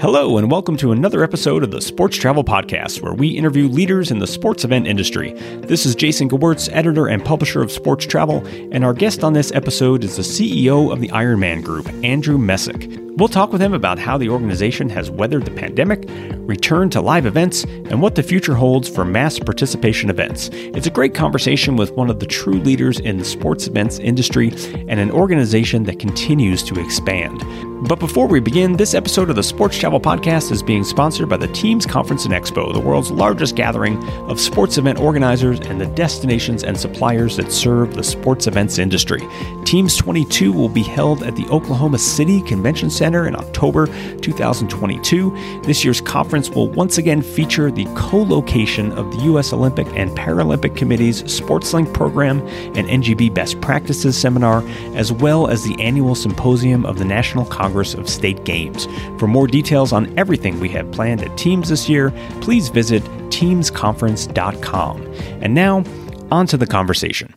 Hello, and welcome to another episode of the Sports Travel Podcast, where we interview leaders in the sports event industry. This is Jason Gewirtz, editor and publisher of Sports Travel, and our guest on this episode is the CEO of the Ironman Group, Andrew Messick. We'll talk with him about how the organization has weathered the pandemic, returned to live events, and what the future holds for mass participation events. It's a great conversation with one of the true leaders in the sports events industry and an organization that continues to expand. But before we begin, this episode of the Sports Travel Podcast is being sponsored by the Teams Conference and Expo, the world's largest gathering of sports event organizers and the destinations and suppliers that serve the sports events industry. Teams 22 will be held at the Oklahoma City Convention Center in October 2022. This year's conference will once again feature the co location of the U.S. Olympic and Paralympic Committee's SportsLink program and NGB Best Practices seminar, as well as the annual symposium of the National Congress of State Games. For more details on everything we have planned at Teams this year, please visit teamsconference.com. And now, on to the conversation.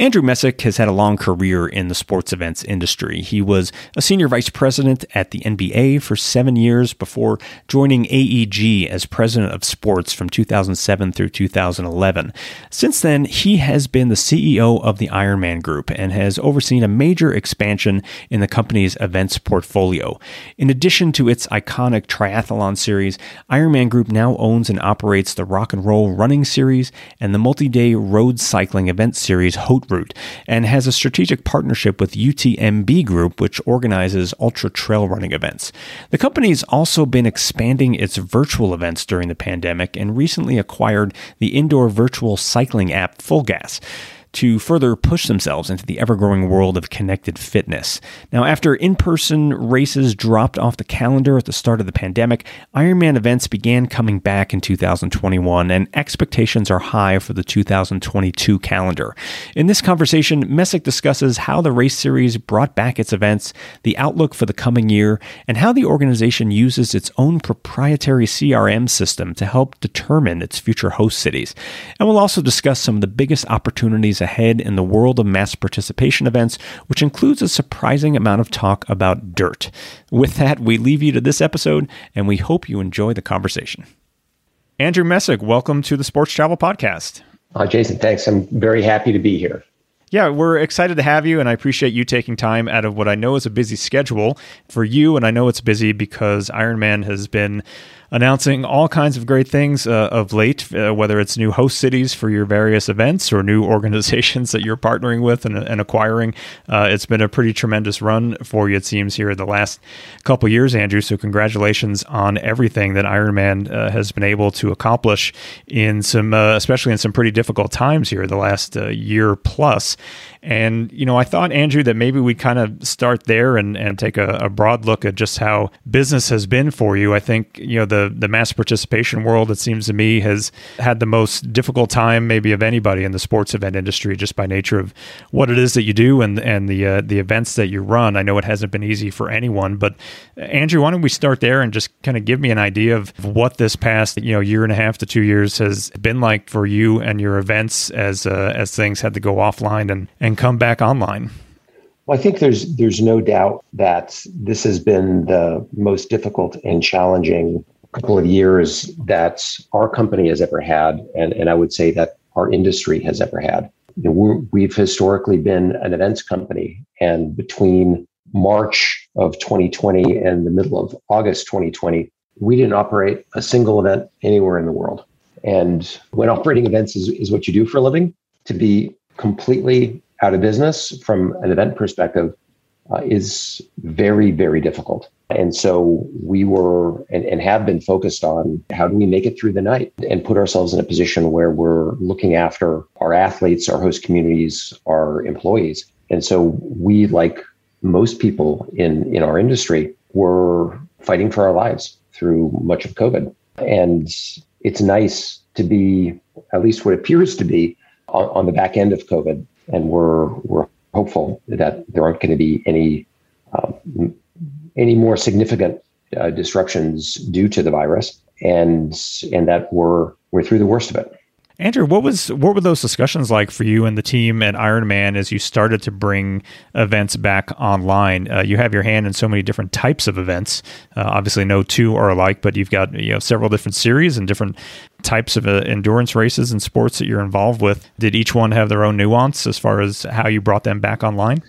Andrew Messick has had a long career in the sports events industry. He was a senior vice president at the NBA for seven years before joining AEG as president of sports from 2007 through 2011. Since then, he has been the CEO of the Ironman Group and has overseen a major expansion in the company's events portfolio. In addition to its iconic triathlon series, Ironman Group now owns and operates the Rock and Roll Running Series and the multi day road cycling event series Haute route and has a strategic partnership with UTMB Group, which organizes ultra trail running events. The company has also been expanding its virtual events during the pandemic and recently acquired the indoor virtual cycling app FulGaz to further push themselves into the ever growing world of connected fitness. Now, after in person races dropped off the calendar at the start of the pandemic, Ironman events began coming back in 2021, and expectations are high for the 2022 calendar. In this conversation, Messick discusses how the race series brought back its events, the outlook for the coming year, and how the organization uses its own proprietary CRM system to help determine its future host cities. And we'll also discuss some of the biggest opportunities ahead in the world of mass participation events, which includes a surprising amount of talk about dirt. With that, we leave you to this episode, and we hope you enjoy the conversation. Andrew Messick, welcome to the Sports Travel Podcast. Uh, Jason, thanks. I'm very happy to be here. Yeah, we're excited to have you, and I appreciate you taking time out of what I know is a busy schedule for you. And I know it's busy because Ironman has been announcing all kinds of great things uh, of late, uh, whether it's new host cities for your various events or new organizations that you're partnering with and, and acquiring. Uh, it's been a pretty tremendous run for you, it seems, here the last couple years, Andrew. So, congratulations on everything that Ironman uh, has been able to accomplish in some, uh, especially in some pretty difficult times here the last uh, year plus. And, you know, I thought, Andrew, that maybe we'd kind of start there and, and take a, a, broad look at just how business has been for you. I think, you know, the, the mass participation world, it seems to me, has had the most difficult time maybe of anybody in the sports event industry just by nature of what it is that you do and, and the, uh, the events that you run. I know it hasn't been easy for anyone, but Andrew, why don't we start there and just kind of give me an idea of what this past, you know, year and a half to two years has been like for you and your events as, uh, as things had to go offline and, and come back online? Well, I think there's there's no doubt that this has been the most difficult and challenging couple of years that our company has ever had, and, and I would say that our industry has ever had. You know, we've historically been an events company, and between March of 2020 and the middle of August 2020, we didn't operate a single event anywhere in the world. And when operating events is, is what you do for a living, to be completely out of business from an event perspective uh, is very, very difficult. And so we were and, and have been focused on how do we make it through the night and put ourselves in a position where we're looking after our athletes, our host communities, our employees. And so we, like most people in, in our industry, were fighting for our lives through much of COVID. And it's nice to be, at least what appears to be, on, on the back end of COVID and we're we're hopeful that there aren't going to be any um, any more significant uh, disruptions due to the virus, and and that we're we're through the worst of it. Andrew, what was what were those discussions like for you and the team at Ironman as you started to bring events back online? Uh, you have your hand in so many different types of events. Uh, obviously, no two are alike, but you've got you know several different series and different types of uh, endurance races and sports that you're involved with. Did each one have their own nuance as far as how you brought them back online?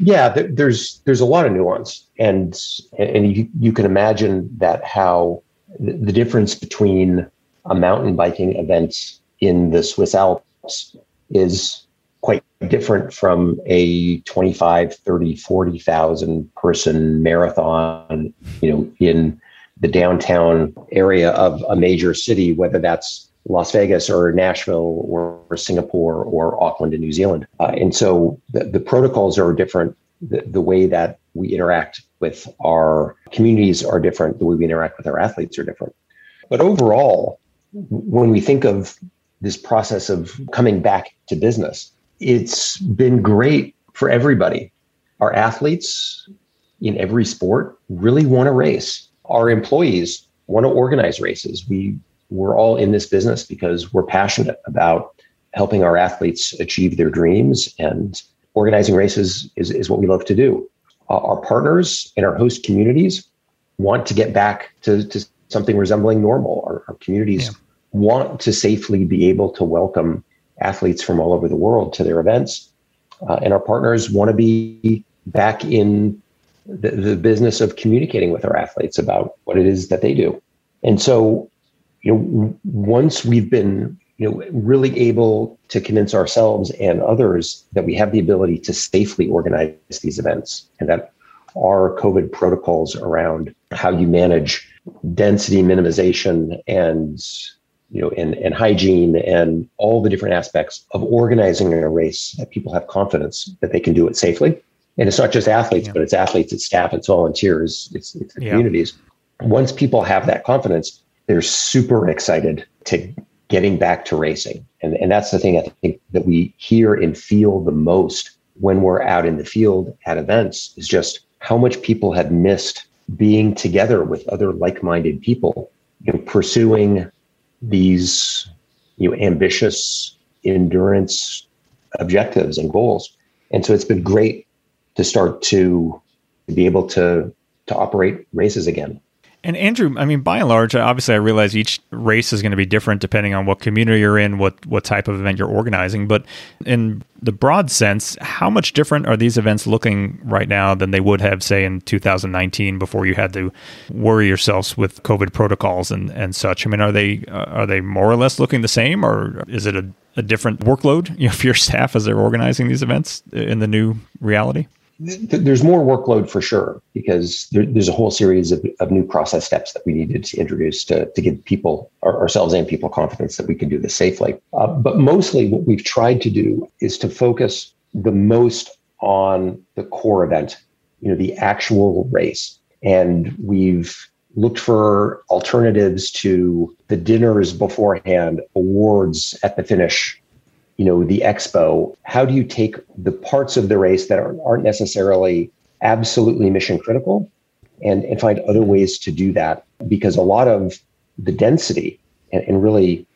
Yeah, there's there's a lot of nuance, and and you, you can imagine that how the difference between a mountain biking event in the Swiss Alps is quite different from a 25, 30, 40,000 person marathon, you know, in the downtown area of a major city, whether that's Las Vegas or Nashville or, or Singapore or Auckland in New Zealand. Uh, and so the, the, protocols are different. The, the way that we interact with our communities are different. The way we interact with our athletes are different. But overall, when we think of this process of coming back to business. It's been great for everybody. Our athletes in every sport really want to race. Our employees want to organize races. We we're all in this business because we're passionate about helping our athletes achieve their dreams and organizing races is, is what we love to do. Uh, our partners and our host communities want to get back to, to something resembling normal. Our, our communities yeah want to safely be able to welcome athletes from all over the world to their events. Uh, and our partners want to be back in the, the business of communicating with our athletes about what it is that they do. And so, you know, once we've been, you know, really able to convince ourselves and others that we have the ability to safely organize these events and that our COVID protocols around how you manage density minimization and you know, and, and hygiene and all the different aspects of organizing a race that people have confidence that they can do it safely. And it's not just athletes, yeah. but it's athletes, it's staff, it's volunteers, it's, it's the yeah. communities. Once people have that confidence, they're super excited to getting back to racing. And, and that's the thing I think that we hear and feel the most when we're out in the field at events is just how much people have missed being together with other like-minded people, you know, pursuing these you know ambitious endurance objectives and goals. And so it's been great to start to, be able to to operate races again. And Andrew, I mean, by and large, obviously, I realize each race is going to be different depending on what community you're in, what what type of event you're organizing. But in the broad sense, how much different are these events looking right now than they would have, say, in 2019 before you had to worry yourselves with COVID protocols and and such? I mean, are they uh, are they more or less looking the same, or is it a, a different workload you know, for your staff as they're organizing these events in the new reality? There's more workload for sure because there, there's a whole series of, of new process steps that we needed to introduce to, to give people ourselves and people confidence that we can do this safely. Uh, but mostly what we've tried to do is to focus the most on the core event, you know, the actual race. And we've looked for alternatives to the dinners beforehand, awards at the finish, you know the expo how do you take the parts of the race that are, aren't necessarily absolutely mission critical and, and find other ways to do that? Because a lot of the density and, and really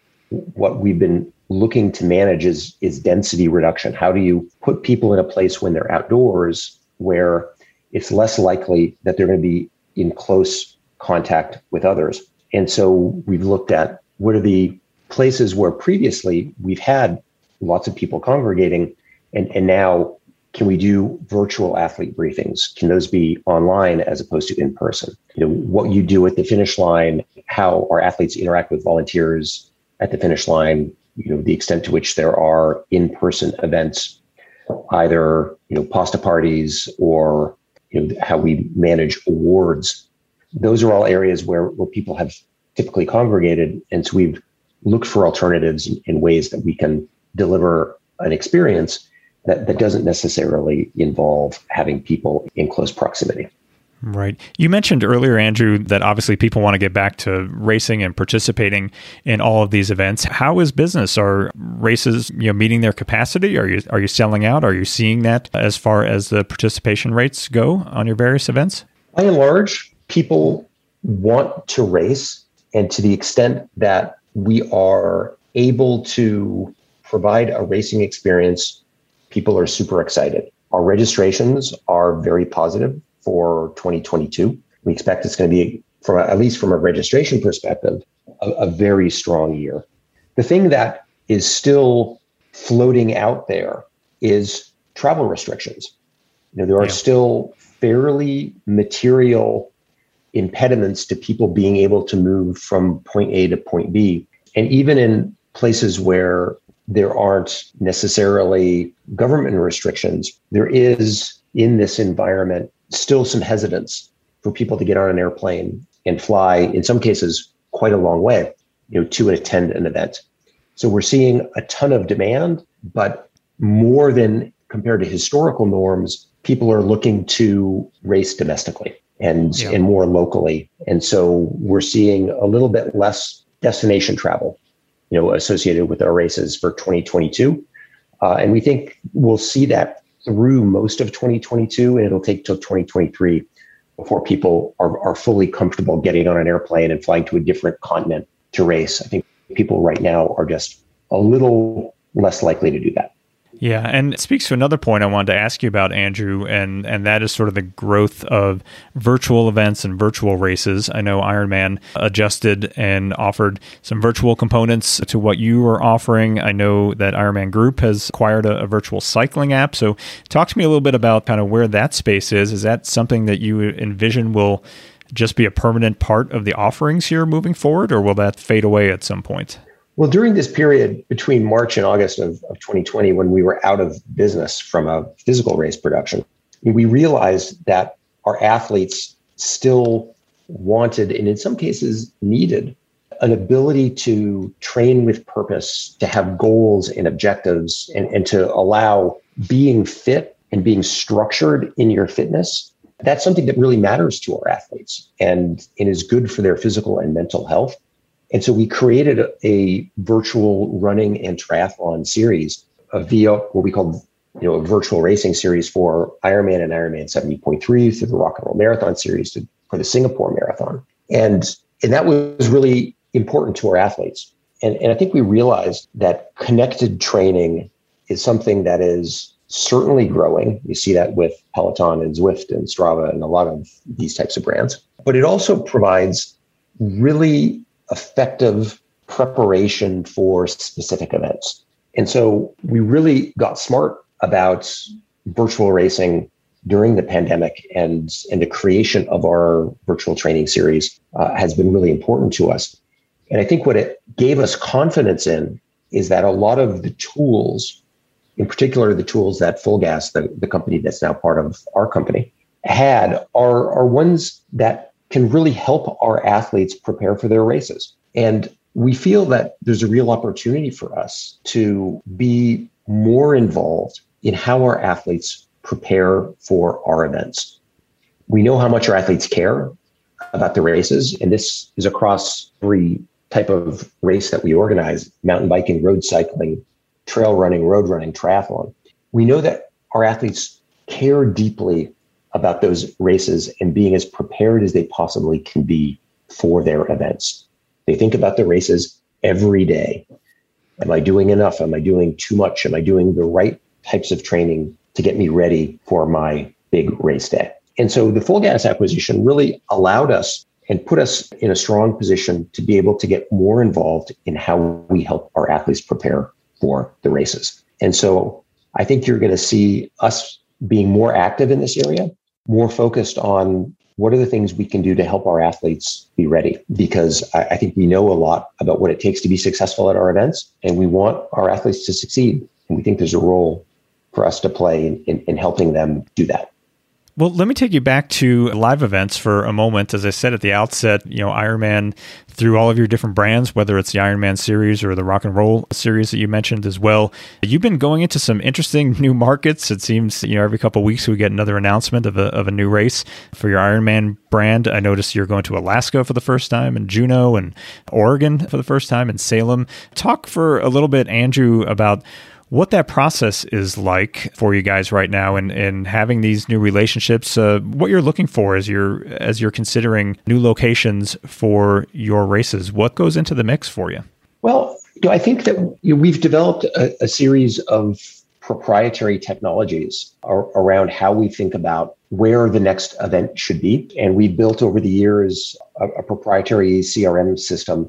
what we've been looking to manage is is density reduction. How do you put people in a place when they're outdoors where it's less likely that they're going to be in close contact with others? And so we've looked at what are the places where previously we've had lots of people congregating. And, and now, can we do virtual athlete briefings? Can those be online as opposed to in person? You know, what you do at the finish line, how our athletes interact with volunteers at the finish line, you know, the extent to which there are in-person events, either, you know, pasta parties or, you know, how we manage awards. Those are all areas where, where people have typically congregated. And so we've looked for alternatives in ways that we can deliver an experience that, that doesn't necessarily involve having people in close proximity. Right. You mentioned earlier, Andrew, that obviously people want to get back to racing and participating in all of these events. How is business? Are races, you know, meeting their capacity? Are you are you selling out? Are you seeing that as far as the participation rates go on your various events? By and large, people want to race, and to the extent that we are able to provide a racing experience, people are super excited. Our registrations are very positive for 2022. We expect it's going to be, from at least from a registration perspective, a, a very strong year. The thing that is still floating out there is travel restrictions. You know, there are yeah. still fairly material impediments to people being able to move from point A to point B. And even in places where there aren't necessarily government restrictions, there is in this environment still some hesitance for people to get on an airplane and fly, in some cases, quite a long way, you know, to attend an event. So we're seeing a ton of demand, but more than compared to historical norms, people are looking to race domestically and yeah. and more locally. And so we're seeing a little bit less destination travel, you know, associated with our races for 2022. Uh, and we think we'll see that through most of 2022, and it'll take till 2023 before people are, are fully comfortable getting on an airplane and flying to a different continent to race. I think people right now are just a little less likely to do that. Yeah, and it speaks to another point I wanted to ask you about, Andrew, and and that is sort of the growth of virtual events and virtual races. I know Ironman adjusted and offered some virtual components to what you are offering. I know that Ironman Group has acquired a, a virtual cycling app. So, talk to me a little bit about kind of where that space is. Is that something that you envision will just be a permanent part of the offerings here moving forward, or will that fade away at some point? Well, during this period between March and August of, of 2020, when we were out of business from a physical race production, we realized that our athletes still wanted, and in some cases needed, an ability to train with purpose, to have goals and objectives, and, and to allow being fit and being structured in your fitness. That's something that really matters to our athletes and, and is good for their physical and mental health. And so we created a, a virtual running and triathlon series via what we call you know a virtual racing series for Ironman and Ironman 70.3 through the Rock and Roll Marathon series to, for the Singapore Marathon. And and that was really important to our athletes. And, and I think we realized that connected training is something that is certainly growing. You see that with Peloton and Zwift and Strava and a lot of these types of brands. But it also provides really effective preparation for specific events. And so we really got smart about virtual racing during the pandemic and, and the creation of our virtual training series uh, has been really important to us. And I think what it gave us confidence in is that a lot of the tools, in particular the tools that FulGaz, the, the company that's now part of our company, had are, are ones that can really help our athletes prepare for their races. And we feel that there's a real opportunity for us to be more involved in how our athletes prepare for our events. We know how much our athletes care about the races, and this is across every type of race that we organize mountain biking, road cycling, trail running, road running, triathlon. We know that our athletes care deeply about those races and being as prepared as they possibly can be for their events. They think about the races every day. Am I doing enough? Am I doing too much? Am I doing the right types of training to get me ready for my big race day? And so the FulGaz acquisition really allowed us and put us in a strong position to be able to get more involved in how we help our athletes prepare for the races. And so I think you're going to see us being more active in this area more focused on what are the things we can do to help our athletes be ready? Because I, I, think we know a lot about what it takes to be successful at our events, and we want our athletes to succeed. And we think there's a role for us to play in, in, in helping them do that. Well, let me take you back to live events for a moment. As I said at the outset, you know, Ironman through all of your different brands, whether it's the Ironman series or the Rock and Roll series that you mentioned as well. You've been going into some interesting new markets. It seems, you know, every couple weeks we get another announcement of a, of a new race for your Ironman brand. I noticed you're going to Alaska for the first time and Juneau and Oregon for the first time and Salem. Talk for a little bit, Andrew, about what that process is like for you guys right now and, and having these new relationships uh, what you're looking for as you're as you're considering new locations for your races what goes into the mix for you well You know, I think that you know, we've developed a, a, series of proprietary technologies ar- around how we think about where the next event should be. And we built over the years a, a proprietary CRM system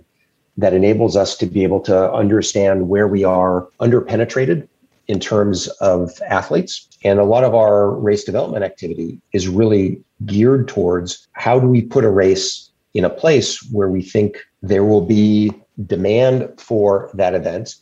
that enables us to be able to understand where we are underpenetrated in terms of athletes. And a lot of our race development activity is really geared towards how do we put a race in a place where we think there will be demand for that event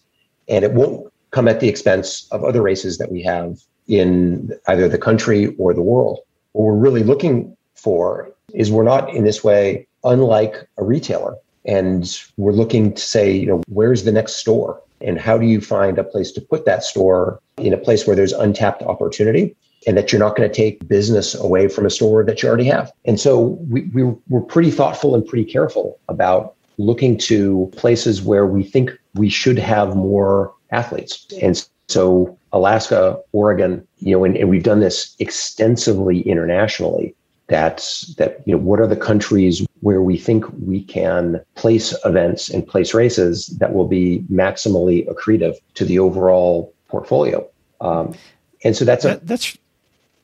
and it won't come at the expense of other races that we have in either the country or the world. What we're really looking for is we're not in this way unlike a retailer. And we're looking to say, you know, where's the next store? And how do you find a place to put that store in a place where there's untapped opportunity and that you're not going to take business away from a store that you already have? And so we, we, we're pretty thoughtful and pretty careful about looking to places where we think we should have more athletes. And so Alaska, Oregon, you know, and, and we've done this extensively internationally. That's that, you know, what are the countries where we think we can place events and place races that will be maximally accretive to the overall portfolio. Um, and so that's a that, that's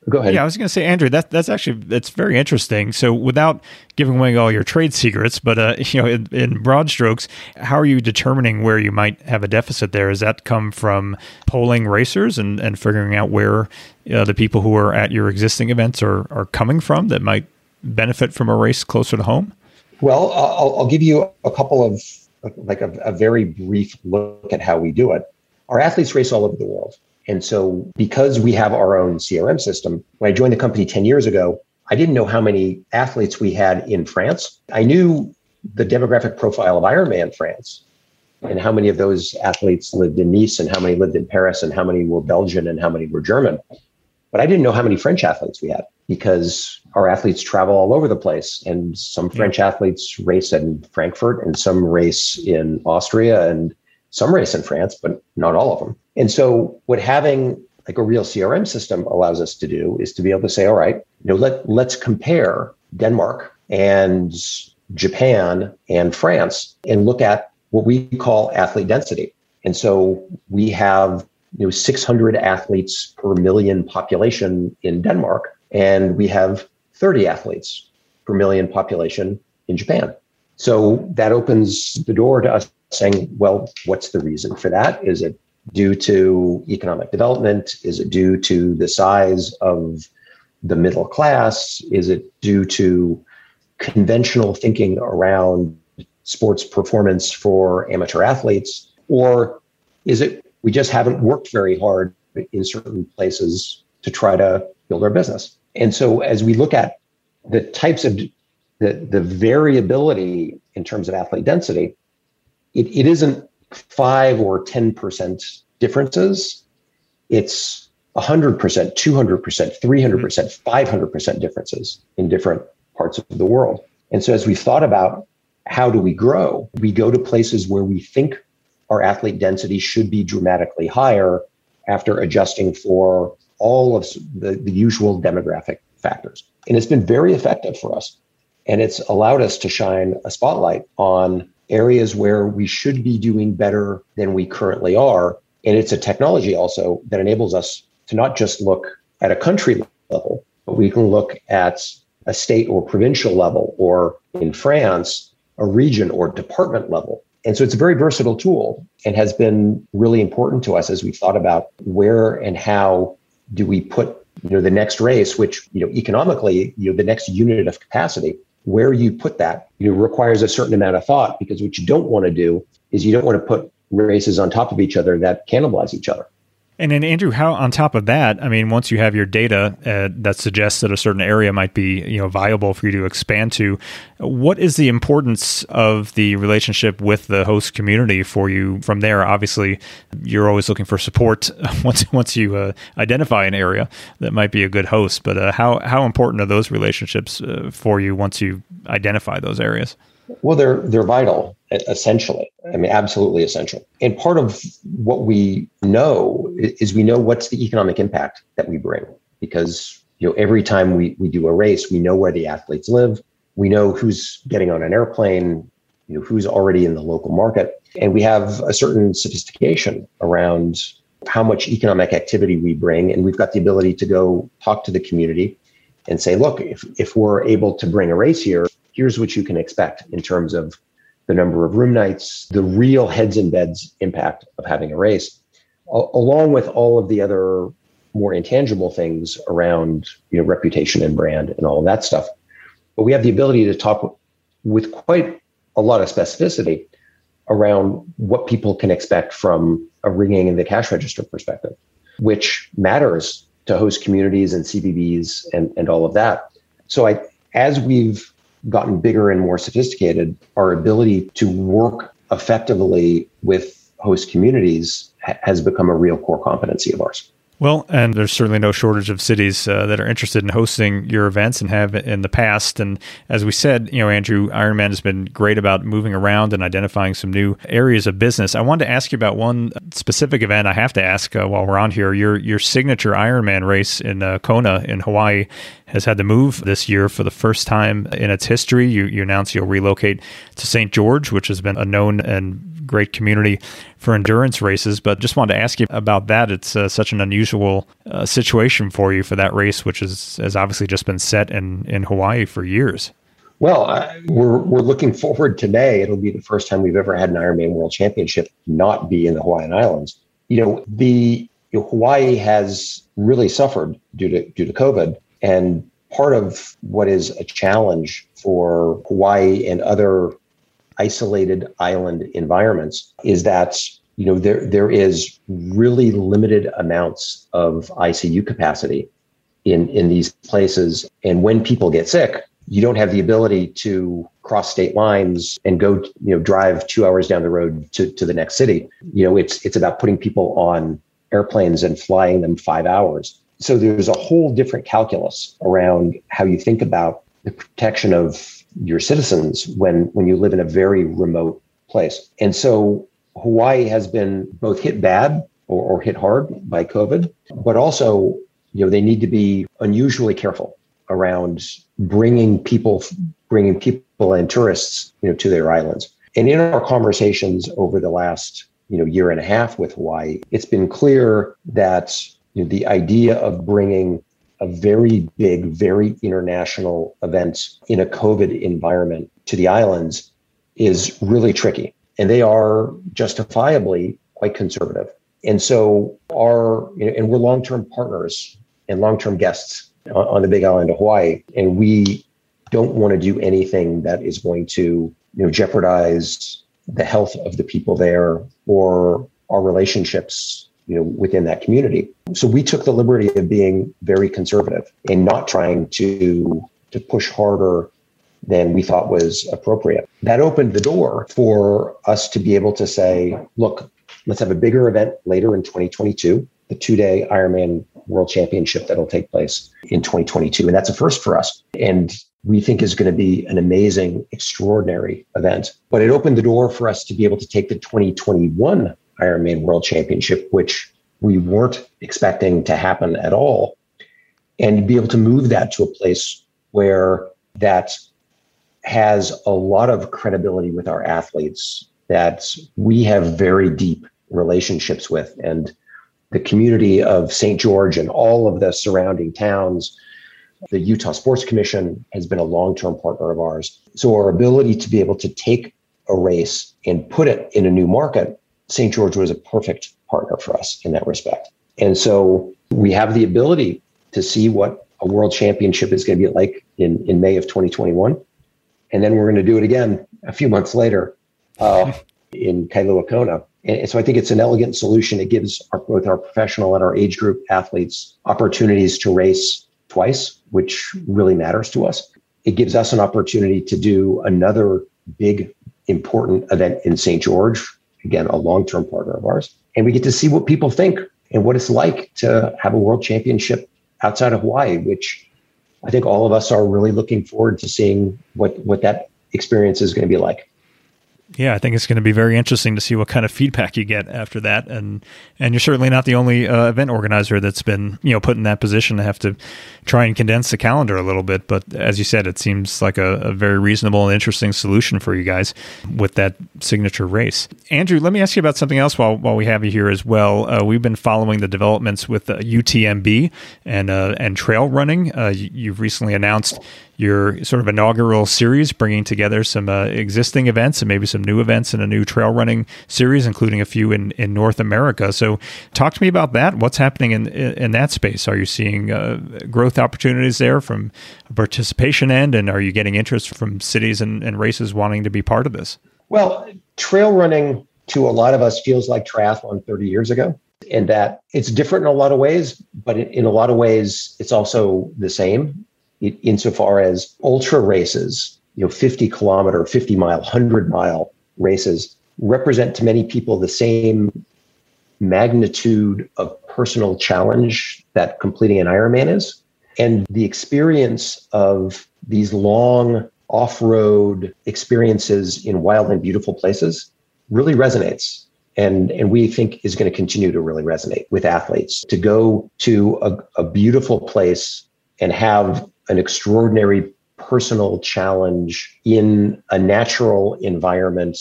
Go ahead. Yeah, I was going to say, Andrew, that that's actually that's very interesting. So, without giving away all your trade secrets, but uh, you know, in, in, broad strokes, how are you determining where you might have a deficit there? Does that come from polling racers and, and figuring out where uh, the people who are at your existing events are are coming from that might benefit from a race closer to home? Well, I'll, I'll give you a couple of like a, a very brief look at how we do it. Our athletes race all over the world. And so, because we have our own CRM system, when I joined the company 10 years ago, I didn't know how many athletes we had in France. I knew the demographic profile of Ironman France and how many of those athletes lived in Nice and how many lived in Paris and how many were Belgian and how many were German. But I didn't know how many French athletes we had because our athletes travel all over the place. And some French athletes race in Frankfurt and some race in Austria and some race in France, but not all of them. And so what having like a real CRM system allows us to do is to be able to say, all right, you know, let let's compare Denmark and Japan and France and look at what we call athlete density. And so we have you know 600 athletes per million population in Denmark, and we have 30 athletes per million population in Japan. So that opens the door to us saying, well, what's the reason for that? Is it due to economic development? Is it due to the size of the middle class? Is it due to conventional thinking around sports performance for amateur athletes? Or is it we just haven't worked very hard in certain places to try to build our business? And so as we look at the types of the, the variability in terms of athlete density, it, it isn't five or 10% differences. It's 100%, 200%, 300%, 500% differences in different parts of the world. And so as we thought about how do we grow, we go to places where we think our athlete density should be dramatically higher after adjusting for all of the, the usual demographic factors. And it's been very effective for us. And it's allowed us to shine a spotlight on areas where we should be doing better than we currently are. And it's a technology also that enables us to not just look at a country level, but we can look at a state or provincial level, or in France, a region or department level. And so it's a very versatile tool and has been really important to us as we've thought about where and how do we put you know the next race, which you know economically, you know, the next unit of capacity where you put that you know, requires a certain amount of thought because what you don't want to do is you don't want to put races on top of each other that cannibalize each other. And then, Andrew, how on top of that, I mean, once you have your data uh, that suggests that a certain area might be, you know, viable for you to expand to, what is the importance of the relationship with the host community for you from there? Obviously, you're always looking for support once once you uh, identify an area that might be a good host. But uh, how how important are those relationships uh, for you once you identify those areas? Well, they're they're vital, essentially. I mean, absolutely essential. And part of what we know is we know what's the economic impact that we bring, because you know every time we we do a race, we know where the athletes live, we know who's getting on an airplane, you know, who's already in the local market. And we have a certain sophistication around how much economic activity we bring. And we've got the ability to go talk to the community and say, look, if, if we're able to bring a race here, here's what you can expect in terms of the number of room nights, the real heads and beds impact of having a race, along with all of the other more intangible things around you know reputation and brand and all of that stuff. But we have the ability to talk with quite a lot of specificity around what people can expect from a ringing in the cash register perspective, which matters to host communities and CVBs and, and all of that. So I, as we've gotten bigger and more sophisticated, our ability to work effectively with host communities ha- has become a real core competency of ours. Well, and there's certainly no shortage of cities uh, that are interested in hosting your events and have in the past. And as we said, you know, Andrew, Ironman has been great about moving around and identifying some new areas of business. I wanted to ask you about one specific event. I have to ask uh, while we're on here. Your your signature Ironman race in uh, Kona in Hawaii has had to move this year for the first time in its history. You you announced you'll relocate to St. George, which has been a known and great community for endurance races. But just wanted to ask you about that. It's uh, such an unusual uh, situation for you for that race, which is, has obviously just been set in, in Hawaii for years. Well, uh, we're, we're looking forward today. It'll be the first time we've ever had an Ironman World Championship not be in the Hawaiian Islands. You know, the you know, Hawaii has really suffered due to due to COVID, and part of what is a challenge for Hawaii and other isolated island environments is that you know there there is really limited amounts of ICU capacity in in these places. And when people get sick you don't have the ability to cross state lines and go you know drive 2 hours down the road to to the next city. You know it's it's about putting people on airplanes and flying them 5 hours. So there's a whole different calculus around how you think about the protection of your citizens when when you live in a very remote place. And so Hawaii has been both hit bad or, or hit hard by COVID, but also you know they need to be unusually careful around bringing people bringing people and tourists you know to their islands. And in our conversations over the last you know year and a half with Hawaii, it's been clear that you know, the idea of bringing a very big, very international event in a COVID environment to the islands is really tricky. And they are justifiably quite conservative. And so our, and we're long-term partners and long-term guests on the big island of Hawaii. And we don't want to do anything that is going to, you know, jeopardize the health of the people there or our relationships you know, within that community. So we took the liberty of being very conservative and not trying to to push harder than we thought was appropriate. That opened the door for us to be able to say, look, let's have a bigger event later in 2022, the two-day Ironman World Championship that'll take place in 2022. And that's a first for us. And we think is going to be an amazing, extraordinary event. But it opened the door for us to be able to take the 2021 Ironman World Championship, which we weren't expecting to happen at all, and be able to move that to a place where that has a lot of credibility with our athletes that we have very deep relationships with and the community of St. George and all of the surrounding towns. The Utah Sports Commission has been a long term partner of ours. So, our ability to be able to take a race and put it in a new market St. George was a perfect partner for us in that respect. And so we have the ability to see what a world championship is going to be like in, in May of 2021. And then we're going to do it again a few months later uh, in Kailua Kona. And so I think it's an elegant solution. It gives our, both our professional and our age group athletes opportunities to race twice, which really matters to us. It gives us an opportunity to do another big, important event in St. George again, a long term partner of ours. And we get to see what people think and what it's like to have a world championship outside of Hawaii, which I think all of us are really looking forward to seeing what, what that experience is going to be like. Yeah, I think it's going to be very interesting to see what kind of feedback you get after that, and and you're certainly not the only uh, event organizer that's been you know put in that position to have to try and condense the calendar a little bit. But as you said, it seems like a, a very reasonable and interesting solution for you guys with that signature race. Andrew, let me ask you about something else while while we have you here as well. Uh, we've been following the developments with uh, UTMB and uh, and trail running. Uh, you, have recently announced your sort of inaugural series, bringing together some uh, existing events and maybe some new events in a new trail running series, including a few in, in North America. So, talk to me about that. What's happening in in that space? Are you seeing uh, growth opportunities there from a participation end, and are you getting interest from cities and, and races wanting to be part of this? Well, trail running to a lot of us feels like triathlon 30 years ago and that it's different in a lot of ways, but in a lot of ways, it's also the same insofar as ultra races, you know, 50 kilometer, 50 mile, 100 mile races represent to many people the same magnitude of personal challenge that completing an Ironman is. And the experience of these long off road experiences in wild and beautiful places really resonates. And, and we think is going to continue to really resonate with athletes to go to a, a beautiful place and have an extraordinary personal challenge in a natural environment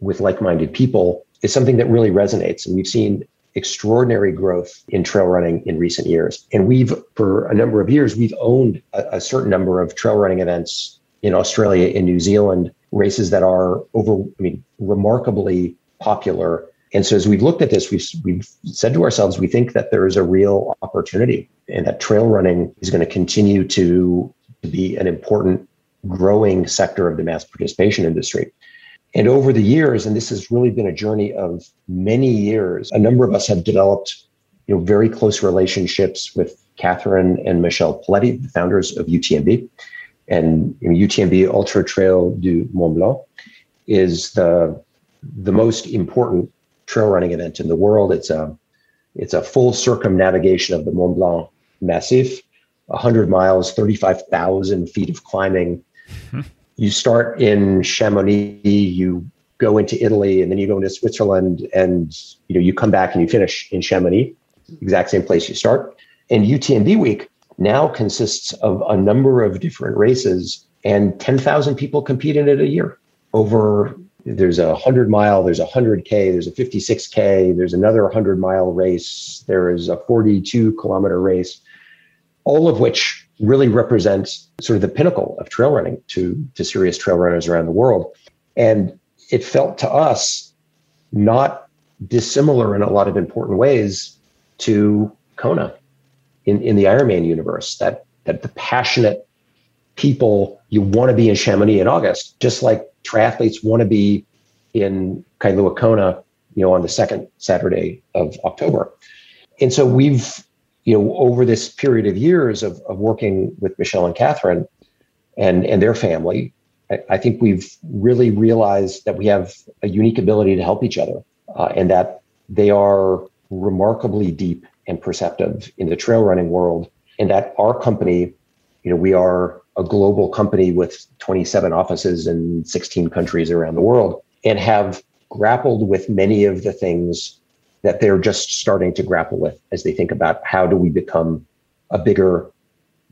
with like-minded people is something that really resonates. And we've seen extraordinary growth in trail running in recent years. And we've for a number of years we've owned a, a certain number of trail running events in australia and new zealand races that are over i mean remarkably popular and so as we've looked at this, we've, we've said to ourselves, we think that there is a real opportunity and that trail running is going to continue to, to be an important growing sector of the mass participation industry. And over the years, and this has really been a journey of many years, a number of us have developed you know, very close relationships with Catherine and Michel Poletti, the founders of UTMB. And you know, UTMB Ultra Trail du Mont Blanc is the, the most important trail running event in the world. It's a it's a full circumnavigation of the Mont Blanc Massif, 100 miles, 35,000 feet of climbing. Mm-hmm. You start in Chamonix, you go into Italy, and then you go into Switzerland, and you know you come back and you finish in Chamonix, exact same place you start. And UTMB week now consists of a number of different races, and 10,000 people compete in it a year over there's a 100 mile, there's a 100K, there's a 56K, there's another 100 mile race, there is a 42 kilometer race, all of which really represent sort of the pinnacle of trail running to, to serious trail runners around the world. And it felt to us not dissimilar in a lot of important ways to Kona in, in the Ironman universe, that, that the passionate people, you want to be in Chamonix in August, just like triathletes want to be in Kailua Kona, you know, on the second Saturday of October. And so we've, you know, over this period of years of, of working with Michel and Catherine and, and their family, I, I think we've really realized that we have a unique ability to help each other uh, and that they are remarkably deep and perceptive in the trail running world and that our company, you know, we are a global company with 27 offices in 16 countries around the world and have grappled with many of the things that they're just starting to grapple with as they think about how do we become a bigger,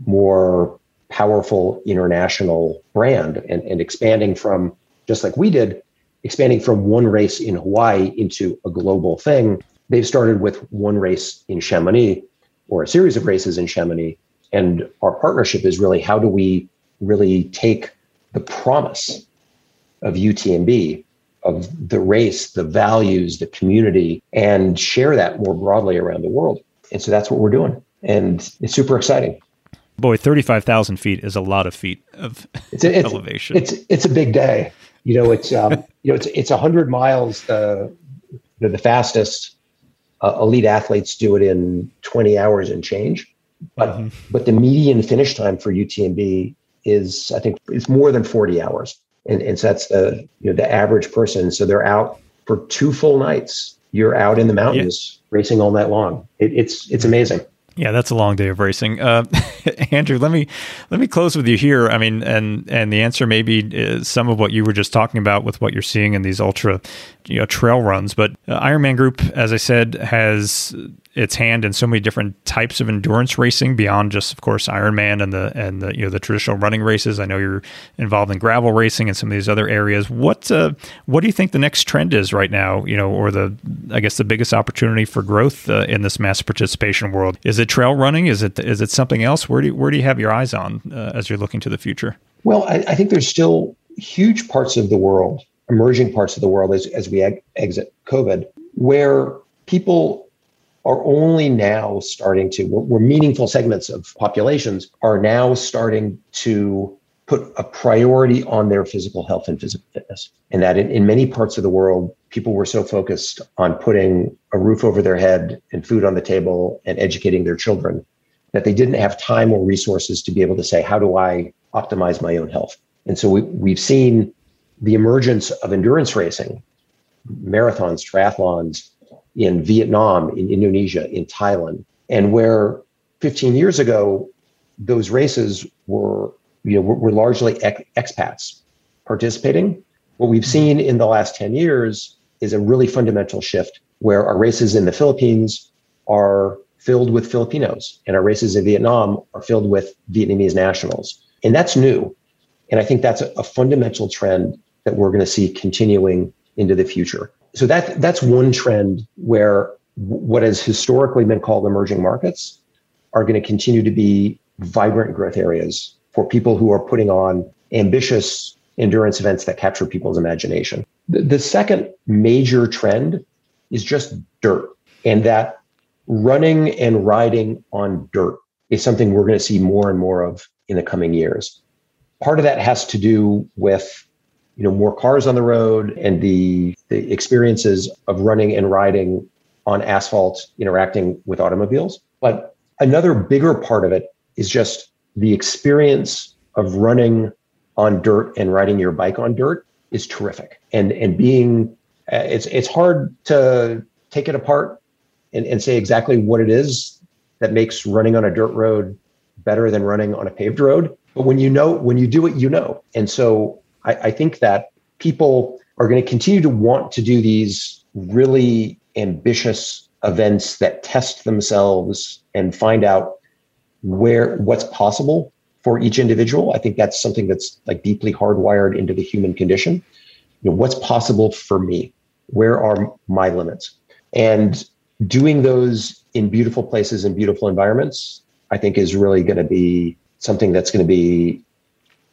more powerful international brand and, and expanding from just like we did, expanding from one race in Hawaii into a global thing. They've started with one race in Chamonix or a series of races in Chamonix and our partnership is really how do we really take the promise of UTMB, of the race, the values, the community, and share that more broadly around the world. And so that's what we're doing. And it's super exciting. Boy, 35,000 feet is a lot of feet of it's a, it's, elevation. It's, it's a big day. You know, it's, um, you know, it's, it's 100 miles, uh, the fastest uh, elite athletes do it in 20 hours and change. But mm-hmm. but the median finish time for UTMB is I think it's more than 40 hours. And, and so that's the you know the average person. So they're out for two full nights. You're out in the mountains yeah. racing all night long. It, it's it's amazing. Yeah, that's a long day of racing. Uh, Andrew, let me let me close with you here. I mean, and and the answer maybe is some of what you were just talking about with what you're seeing in these ultra, you know, trail runs. But uh, Ironman Group, as I said, has its hand in so many different types of endurance racing beyond just, of course, Ironman and the and the you know the traditional running races. I know you're involved in gravel racing and some of these other areas. What uh, what do you think the next trend is right now? You know, or the I guess the biggest opportunity for growth uh, in this mass participation world is it trail running? Is it is it something else? Where do you, where do you have your eyes on uh, as you're looking to the future? Well, I, I, think there's still huge parts of the world, emerging parts of the world, as as we eg- exit COVID, where people are only now starting to, where meaningful segments of populations are now starting to put a priority on their physical health and physical fitness. And that in, in, many parts of the world, people were so focused on putting a roof over their head and food on the table and educating their children that they didn't have time or resources to be able to say, how do I optimize my own health? And so we, we've seen the emergence of endurance racing, marathons, triathlons, in Vietnam, in Indonesia, in Thailand, and where 15 years ago those races were you know were, were largely ex- expats participating. What we've seen in the last 10 years is a really fundamental shift where our races in the Philippines are filled with Filipinos and our races in Vietnam are filled with Vietnamese nationals. And that's new. And I think that's a, a fundamental trend that we're going to see continuing into the future so that that's one trend where what has historically been called emerging markets are going to continue to be vibrant growth areas for people who are putting on ambitious endurance events that capture people's imagination. The, the second major trend is just dirt, and that running and riding on dirt is something we're going to see more and more of in the coming years. Part of that has to do with you know more cars on the road and the the experiences of running and riding on asphalt interacting with automobiles. But another bigger part of it is just the experience of running on dirt and riding your bike on dirt is terrific. And and being uh, it's it's hard to take it apart and, and say exactly what it is that makes running on a dirt road better than running on a paved road. But when you know when you do it you know. And so I, I think that people are going to continue to want to do these really ambitious events that test themselves and find out where what's possible for each individual. I think that's something that's like deeply hardwired into the human condition. You know, what's possible for me? Where are my limits? And doing those in beautiful places and beautiful environments, I think is really going to be something that's going to be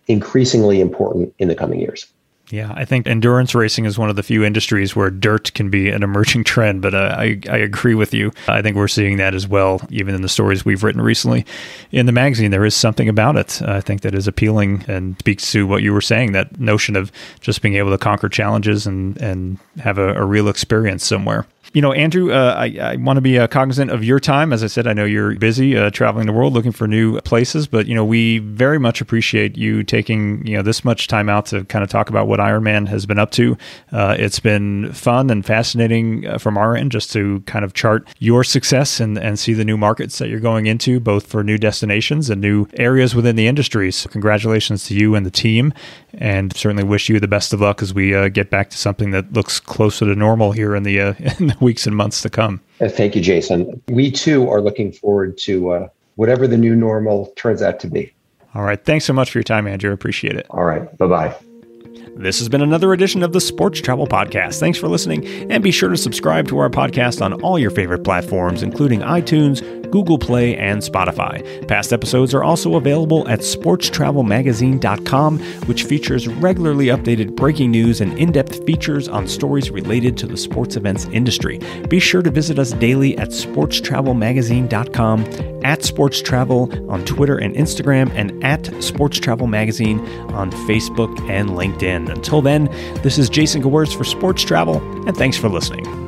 increasingly important in the coming years. Yeah, I think endurance racing is one of the few industries where dirt can be an emerging trend, but uh, I, I agree with you. I think we're seeing that as well, even in the stories we've written recently in the magazine. There is something about it, I think, that is appealing and speaks to what you were saying that notion of just being able to conquer challenges and, and have a, a real experience somewhere you know, Andrew, uh, I, I want to be uh, cognizant of your time. As I said, I know you're busy uh, traveling the world looking for new places, but you know, we very much appreciate you taking you know this much time out to kind of talk about what Ironman has been up to. Uh, it's been fun and fascinating uh, from our end just to kind of chart your success and and see the new markets that you're going into, both for new destinations and new areas within the industry. So, congratulations to you and the team, and certainly wish you the best of luck as we uh, get back to something that looks closer to normal here in the in the weeks and months to come. Uh, thank you, Jason. We too are looking forward to uh, whatever the new normal turns out to be. All right. Thanks so much for your time, Andrew. Appreciate it. All right. Bye bye. This has been another edition of the Sports Travel Podcast. Thanks for listening, and be sure to subscribe to our podcast on all your favorite platforms, including iTunes, Google Play, and Spotify. Past episodes are also available at sportstravelmagazine.com, which features regularly updated breaking news and in depth features on stories related to the sports events industry. Be sure to visit us daily at sportstravelmagazine.com, at Sports Travel on Twitter and Instagram, and at Sports Travel Magazine on Facebook and LinkedIn. Until then, this is Jason Gewirtz for Sports Travel, and thanks for listening.